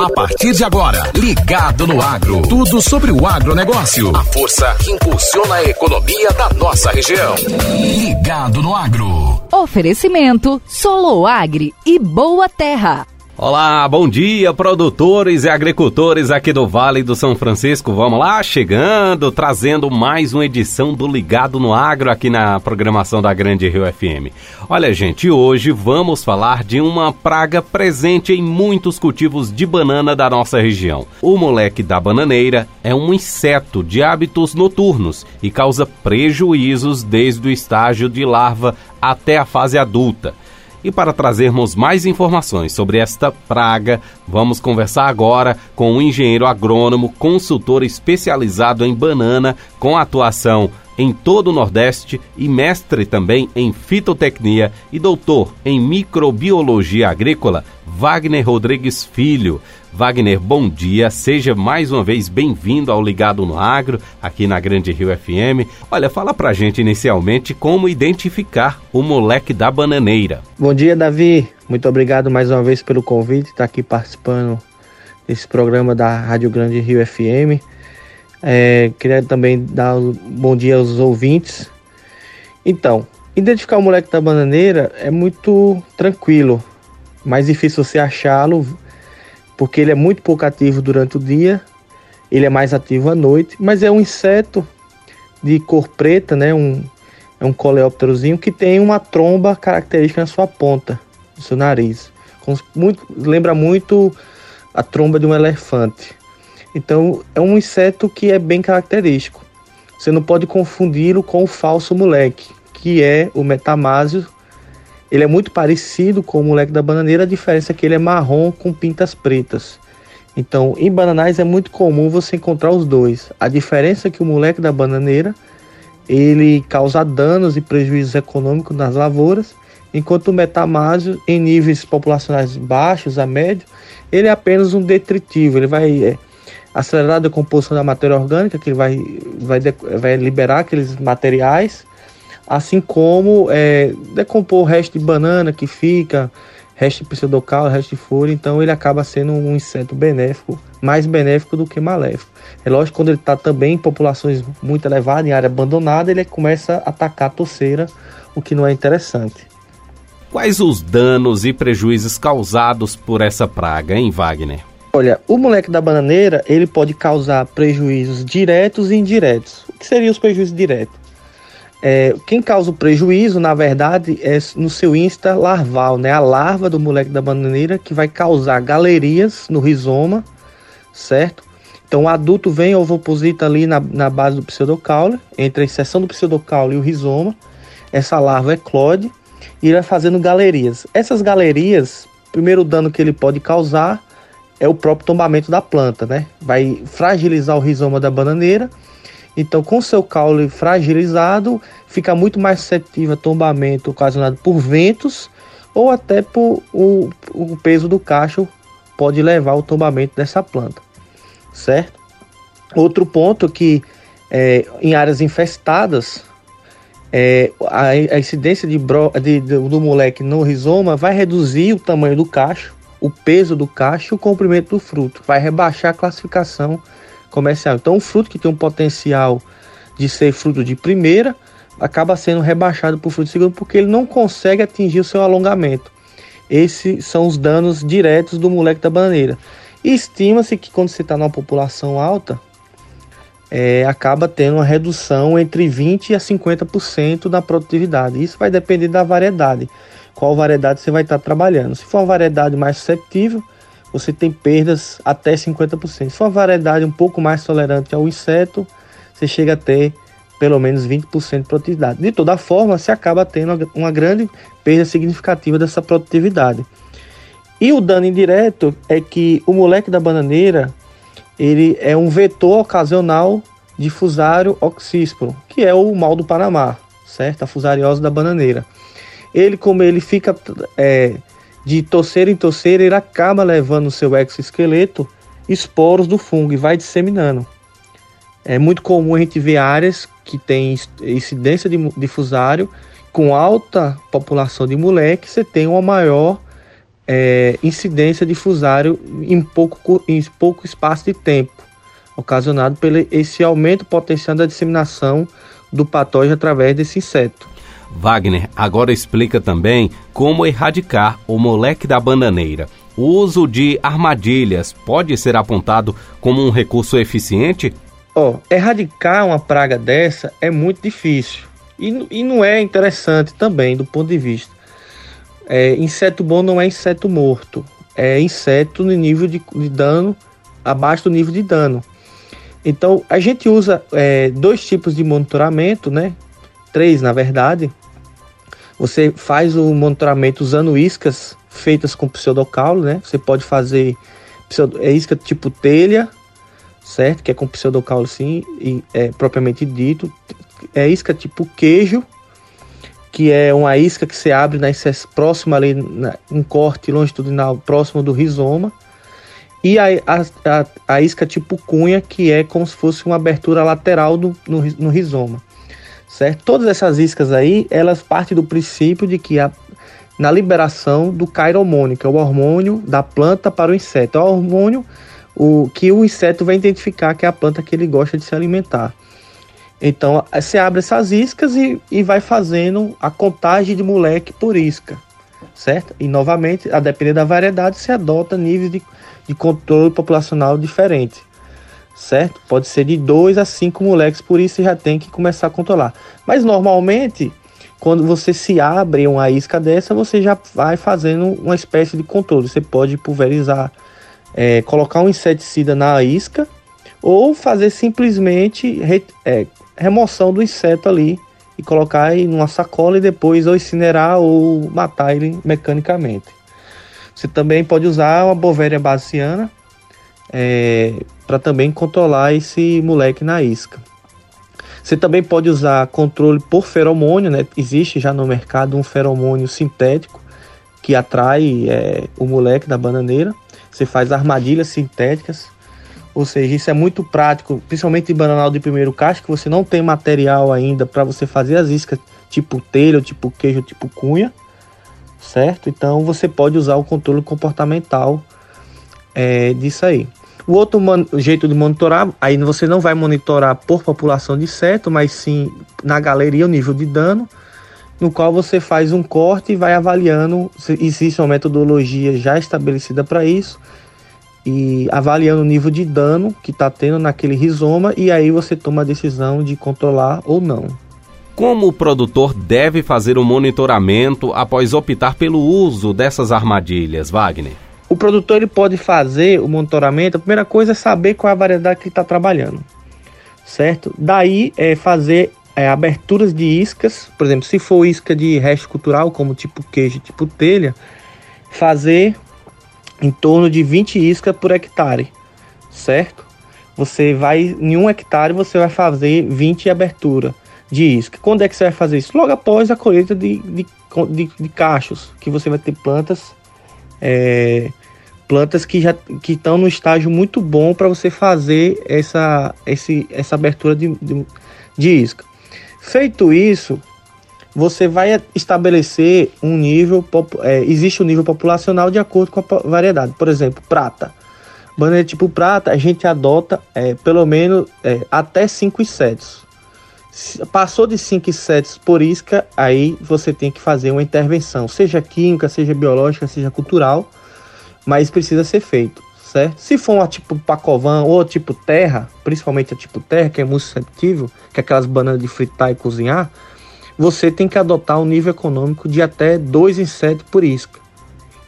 A partir de agora, ligado no agro. Tudo sobre o agronegócio. A força que impulsiona a economia da nossa região. Ligado no agro. Oferecimento Soloagri e Boa Terra. Olá, bom dia, produtores e agricultores aqui do Vale do São Francisco. Vamos lá, chegando, trazendo mais uma edição do Ligado no Agro aqui na programação da Grande Rio FM. Olha, gente, hoje vamos falar de uma praga presente em muitos cultivos de banana da nossa região. O moleque da bananeira é um inseto de hábitos noturnos e causa prejuízos desde o estágio de larva até a fase adulta. E para trazermos mais informações sobre esta praga, vamos conversar agora com um engenheiro agrônomo, consultor especializado em banana, com atuação em todo o Nordeste e mestre também em fitotecnia e doutor em microbiologia agrícola, Wagner Rodrigues Filho. Wagner, bom dia, seja mais uma vez bem-vindo ao Ligado no Agro, aqui na Grande Rio FM. Olha, fala pra gente inicialmente como identificar o moleque da bananeira. Bom dia, Davi. Muito obrigado mais uma vez pelo convite, estar aqui participando desse programa da Rádio Grande Rio FM. É, queria também dar um bom dia aos ouvintes. Então, identificar o moleque da bananeira é muito tranquilo, mais difícil você achá-lo porque ele é muito pouco ativo durante o dia, ele é mais ativo à noite, mas é um inseto de cor preta, né? Um, é um coleópterozinho que tem uma tromba característica na sua ponta, no seu nariz. Muito, lembra muito a tromba de um elefante. Então é um inseto que é bem característico. Você não pode confundi-lo com o falso moleque, que é o metamásio ele é muito parecido com o moleque da bananeira, a diferença é que ele é marrom com pintas pretas. Então, em bananais é muito comum você encontrar os dois. A diferença é que o moleque da bananeira ele causa danos e prejuízos econômicos nas lavouras, enquanto o metamásio, em níveis populacionais baixos a médio, ele é apenas um detritivo. Ele vai é, acelerar a decomposição da matéria orgânica, que ele vai, vai, vai liberar aqueles materiais assim como é, decompor o resto de banana que fica, resto de pseudocal, resto de folha, então ele acaba sendo um inseto benéfico, mais benéfico do que maléfico. É lógico que quando ele está também em populações muito elevadas, em área abandonada, ele começa a atacar a toceira, o que não é interessante. Quais os danos e prejuízos causados por essa praga, hein, Wagner? Olha, o moleque da bananeira, ele pode causar prejuízos diretos e indiretos. O que seriam os prejuízos diretos? É, quem causa o prejuízo, na verdade, é no seu insta larval, né? A larva do moleque da bananeira que vai causar galerias no rizoma, certo? Então o adulto vem ovoposita ali na, na base do pseudocaule, entre a inserção do pseudocaule e o rizoma. Essa larva eclode e vai fazendo galerias. Essas galerias, primeiro dano que ele pode causar é o próprio tombamento da planta, né? Vai fragilizar o rizoma da bananeira então, com seu caule fragilizado, fica muito mais suscetível a tombamento ocasionado por ventos ou até por o, o peso do cacho pode levar ao tombamento dessa planta, certo? Outro ponto que é, em áreas infestadas, é, a, a, incidência de, bro, de, de, do moleque no rizoma vai reduzir o tamanho do cacho, o peso do cacho e o comprimento do fruto, vai rebaixar a classificação comercial. Então, um fruto que tem um potencial de ser fruto de primeira acaba sendo rebaixado para o fruto de segundo porque ele não consegue atingir o seu alongamento. Esses são os danos diretos do moleque da bananeira. Estima-se que quando você está numa população alta, é, acaba tendo uma redução entre 20% a 50% da produtividade. Isso vai depender da variedade. Qual variedade você vai estar trabalhando. Se for uma variedade mais susceptível, você tem perdas até 50%. Se for uma variedade um pouco mais tolerante ao inseto, você chega a ter pelo menos 20% de produtividade. De toda forma, você acaba tendo uma grande perda significativa dessa produtividade. E o dano indireto é que o moleque da bananeira ele é um vetor ocasional de fusário oxísporo, que é o mal do Panamá, certo? A fusariose da bananeira. Ele, como ele fica é, de torceira em torceira, ele acaba levando no seu exoesqueleto esporos do fungo e vai disseminando. É muito comum a gente ver áreas que tem incidência de difusário com alta população de moleque, você tem uma maior é, incidência de fusário em pouco, em pouco espaço de tempo, ocasionado pelo esse aumento potencial da disseminação do patógeno através desse inseto. Wagner agora explica também como erradicar o moleque da bananeira. O uso de armadilhas pode ser apontado como um recurso eficiente? Ó, oh, erradicar uma praga dessa é muito difícil e, e não é interessante também do ponto de vista. É, inseto bom não é inseto morto, é inseto no nível de, de dano abaixo do nível de dano. Então a gente usa é, dois tipos de monitoramento, né? Três na verdade. Você faz o monitoramento usando iscas feitas com pseudocaulo, né? Você pode fazer pseudo, é isca tipo telha, certo? Que é com pseudocaulo sim, e é propriamente dito. É isca tipo queijo, que é uma isca que se abre na próximo ali, na, um corte longitudinal próximo do rizoma. E a, a, a, a, isca tipo cunha, que é como se fosse uma abertura lateral do, no, no rizoma. Certo? Todas essas iscas aí, elas partem do princípio de que a, na liberação do cairomônio, que é o hormônio da planta para o inseto. É o hormônio o, que o inseto vai identificar que é a planta que ele gosta de se alimentar. Então, você abre essas iscas e, e vai fazendo a contagem de moleque por isca, certo? E, novamente, a depender da variedade, se adota níveis de, de controle populacional diferentes, certo? Pode ser de 2 a 5 moleques por isso, já tem que começar a controlar. Mas, normalmente, quando você se abre uma isca dessa, você já vai fazendo uma espécie de controle. Você pode pulverizar, é, colocar um inseticida na isca ou fazer simplesmente re, é, remoção do inseto ali e colocar em uma sacola e depois ou incinerar ou matar ele mecanicamente. Você também pode usar uma bovéria baciana é, para também controlar esse moleque na isca. Você também pode usar controle por feromônio, né? Existe já no mercado um feromônio sintético que atrai é, o moleque da bananeira. Você faz armadilhas sintéticas ou seja, isso é muito prático, principalmente em bananal de primeiro cacho, que você não tem material ainda para você fazer as iscas tipo telha, tipo queijo, tipo cunha, certo? Então você pode usar o controle comportamental é, disso aí. O outro jeito de monitorar, aí você não vai monitorar por população de inseto, mas sim na galeria o nível de dano, no qual você faz um corte e vai avaliando. Existe uma metodologia já estabelecida para isso e avaliando o nível de dano que está tendo naquele rizoma e aí você toma a decisão de controlar ou não. Como o produtor deve fazer o monitoramento após optar pelo uso dessas armadilhas, Wagner? O produtor ele pode fazer o monitoramento. A primeira coisa é saber qual é a variedade que está trabalhando, certo? Daí é fazer é, aberturas de iscas, por exemplo, se for isca de resto cultural, como tipo queijo, tipo telha, fazer em torno de 20 iscas por hectare, certo? Você vai, em um hectare, você vai fazer 20 abertura de isca. Quando é que você vai fazer isso? Logo após a colheita de, de, de, de cachos, que você vai ter plantas, é, plantas que já que estão no estágio muito bom para você fazer essa, esse, essa abertura de, de, de isca. Feito isso, você vai estabelecer um nível, é, existe um nível populacional de acordo com a variedade. Por exemplo, prata. Bandeira tipo prata, a gente adota é, pelo menos é, até 5 insetos. Passou de 5 insetos por isca, aí você tem que fazer uma intervenção, seja química, seja biológica, seja cultural, mas precisa ser feito, certo? Se for uma tipo pacovã ou tipo terra, principalmente a tipo terra, que é muito susceptível, que é aquelas bananas de fritar e cozinhar, você tem que adotar um nível econômico de até dois insetos por isca.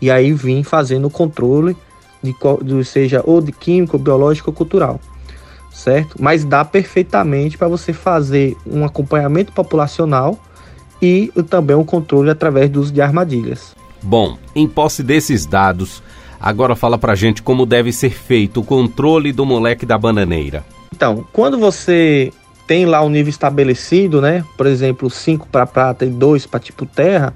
E aí vir fazendo o controle de, de seja ou de químico, biológico ou cultural. Certo? Mas dá perfeitamente para você fazer um acompanhamento populacional e também o controle através do uso de armadilhas. Bom, em posse desses dados, agora fala pra gente como deve ser feito o controle do moleque da bananeira. Então, quando você tem lá o um nível estabelecido, né? Por exemplo, 5 para prata e 2 para tipo terra.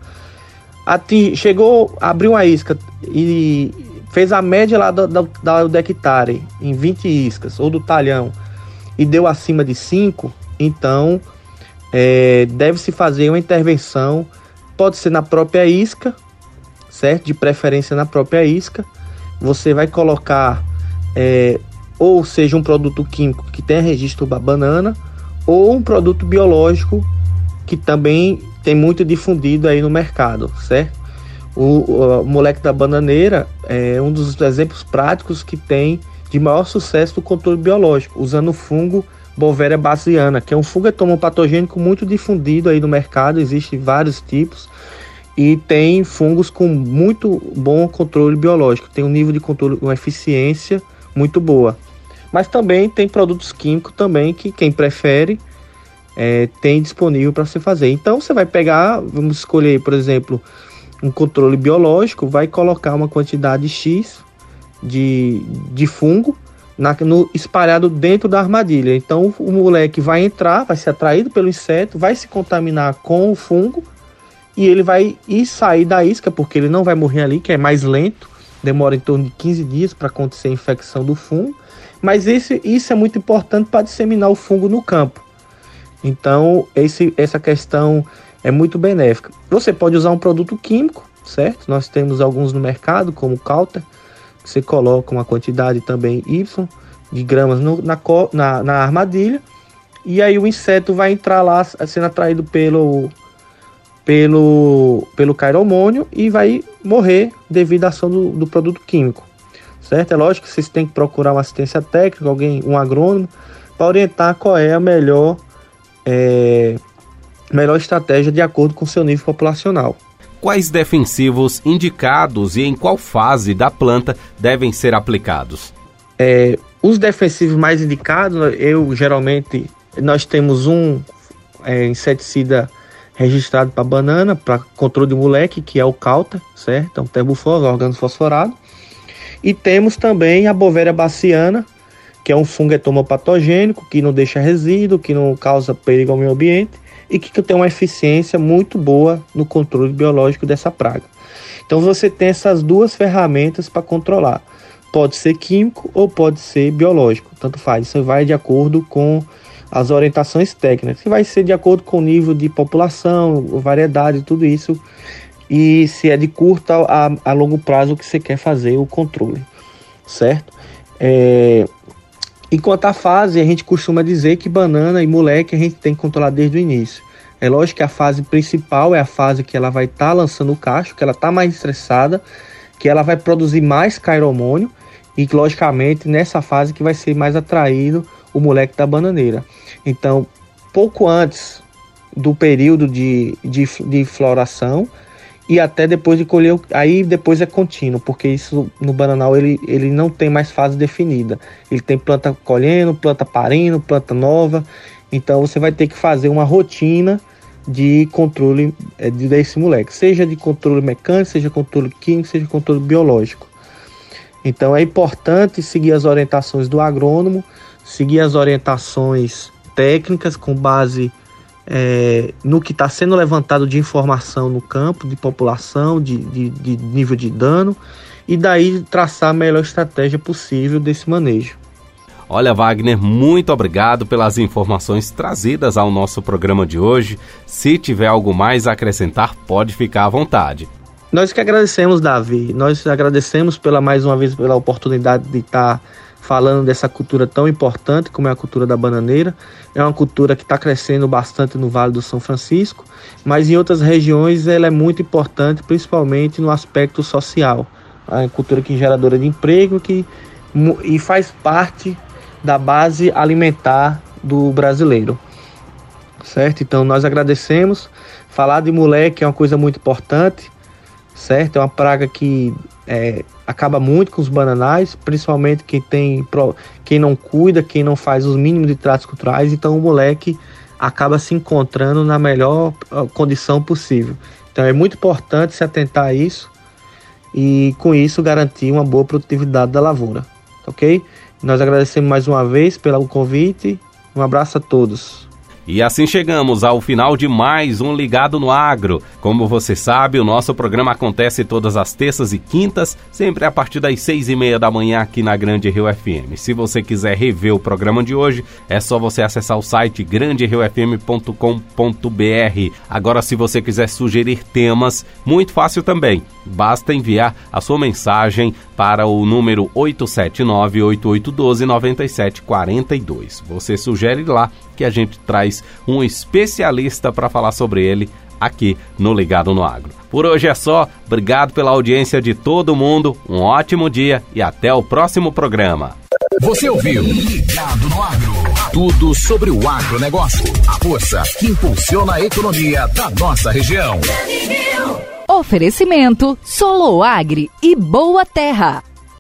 Ati, chegou, abriu uma isca e fez a média lá do, do, do hectare em 20 iscas ou do talhão e deu acima de 5, então é, deve-se fazer uma intervenção, pode ser na própria isca, certo? De preferência na própria isca. Você vai colocar é, ou seja um produto químico que tenha registro da banana ou um produto biológico que também tem muito difundido aí no mercado, certo? O, o, moleque da bananeira é um dos exemplos práticos que tem de maior sucesso do controle biológico, usando o fungo Bovéria baciana, que é um fungo etomopatogênico muito difundido aí no mercado, existem vários tipos e tem fungos com muito bom controle biológico, tem um nível de controle, uma eficiência muito boa. Mas também tem produtos químicos também que quem prefere é, tem disponível para você fazer. Então você vai pegar, vamos escolher, por exemplo, um controle biológico, vai colocar uma quantidade X de, de fungo na, no, espalhado dentro da armadilha. Então o, moleque vai entrar, vai ser atraído pelo inseto, vai se contaminar com o fungo e ele vai ir sair da isca, porque ele não vai morrer ali, que é mais lento, demora em torno de 15 dias para acontecer a infecção do fungo. Mas esse, isso é muito importante para disseminar o fungo no campo. Então, esse, essa questão é muito benéfica. Você pode usar um produto químico, certo? Nós temos alguns no mercado, como o Calter, que você coloca uma quantidade também Y de gramas no, na, na, na armadilha, e aí o inseto vai entrar lá sendo atraído pelo pelo pelo cairomônio e vai morrer devido à ação do, do produto químico, certo? É lógico que vocês têm que procurar uma assistência técnica, alguém, um agrônomo, para orientar qual é a melhor é, melhor estratégia de acordo com seu nível populacional. Quais defensivos indicados e em qual fase da planta devem ser aplicados? É, os defensivos mais indicados, eu geralmente nós temos um é, inseticida registrado para banana, para controle de moleque, que é o Calta, certo? Então, terbufos, órgão fosforado. E temos também a Bovéria baciana, que é um fungo etomopatogênico, que não deixa resíduo, que não causa perigo ao meio ambiente e que tem uma eficiência muito boa no controle biológico dessa praga. Então você tem essas duas ferramentas para controlar. Pode ser químico ou pode ser biológico, tanto faz. Isso vai de acordo com as orientações técnicas, que vai ser de acordo com o nível de população, variedade, tudo isso, e se é de curto a, a longo prazo que você quer fazer o controle, certo? É, Enquanto a fase, a gente costuma dizer que banana e moleque a gente tem que controlar desde o início. É lógico que a fase principal é a fase que ela vai estar tá lançando o cacho, que ela está mais estressada, que ela vai produzir mais cairomônio e logicamente nessa fase que vai ser mais atraído o moleque da bananeira. Então, pouco antes do período de, de, de floração, e até depois de colher, aí depois é contínuo, porque isso no bananal ele, ele não tem mais fase definida. Ele tem planta colhendo, planta parindo, planta nova. Então você vai ter que fazer uma rotina de controle é, desse moleque, seja de controle mecânico, seja controle químico, seja controle biológico. Então é importante seguir as orientações do agrônomo, seguir as orientações técnicas com base é, no que está sendo levantado de informação no campo, de população, de, de, de nível de dano, e daí traçar a melhor estratégia possível desse manejo. Olha, Wagner, muito obrigado pelas informações trazidas ao nosso programa de hoje. Se tiver algo mais a acrescentar, pode ficar à vontade. Nós que agradecemos, Davi. Nós agradecemos pela mais uma vez pela oportunidade de estar falando dessa cultura tão importante como é a cultura da bananeira. É uma cultura que está crescendo bastante no Vale do São Francisco, mas em outras regiões ela é muito importante, principalmente no aspecto social. É uma cultura que é geradora de emprego que, e faz parte da base alimentar do brasileiro. Certo? Então nós agradecemos. Falar de moleque é uma coisa muito importante, certo? É uma praga que é, acaba muito com os bananais, principalmente quem tem quem não cuida, quem não faz os mínimos de tratos culturais, então o moleque acaba se encontrando na melhor condição possível. Então é muito importante se atentar a isso e com isso garantir uma boa produtividade da lavoura, ok? Nós agradecemos mais uma vez pelo convite. Um abraço a todos. E assim chegamos ao final de mais um Ligado no Agro. Como você sabe, o nosso programa acontece todas as terças e quintas, sempre a partir das seis e meia da manhã aqui na Grande Rio FM. Se você quiser rever o programa de hoje, é só você acessar o site grandereufm.com.br. Agora, se você quiser sugerir temas, muito fácil também. Basta enviar a sua mensagem para o número 879-8812-9742. Você sugere lá que a gente traz um especialista para falar sobre ele aqui no Ligado no Agro. Por hoje é só, obrigado pela audiência de todo mundo, um ótimo dia e até o próximo programa. Você ouviu Ligado no Agro, tudo sobre o agronegócio, a força que impulsiona a economia da nossa região. Oferecimento Soloagri e Boa Terra.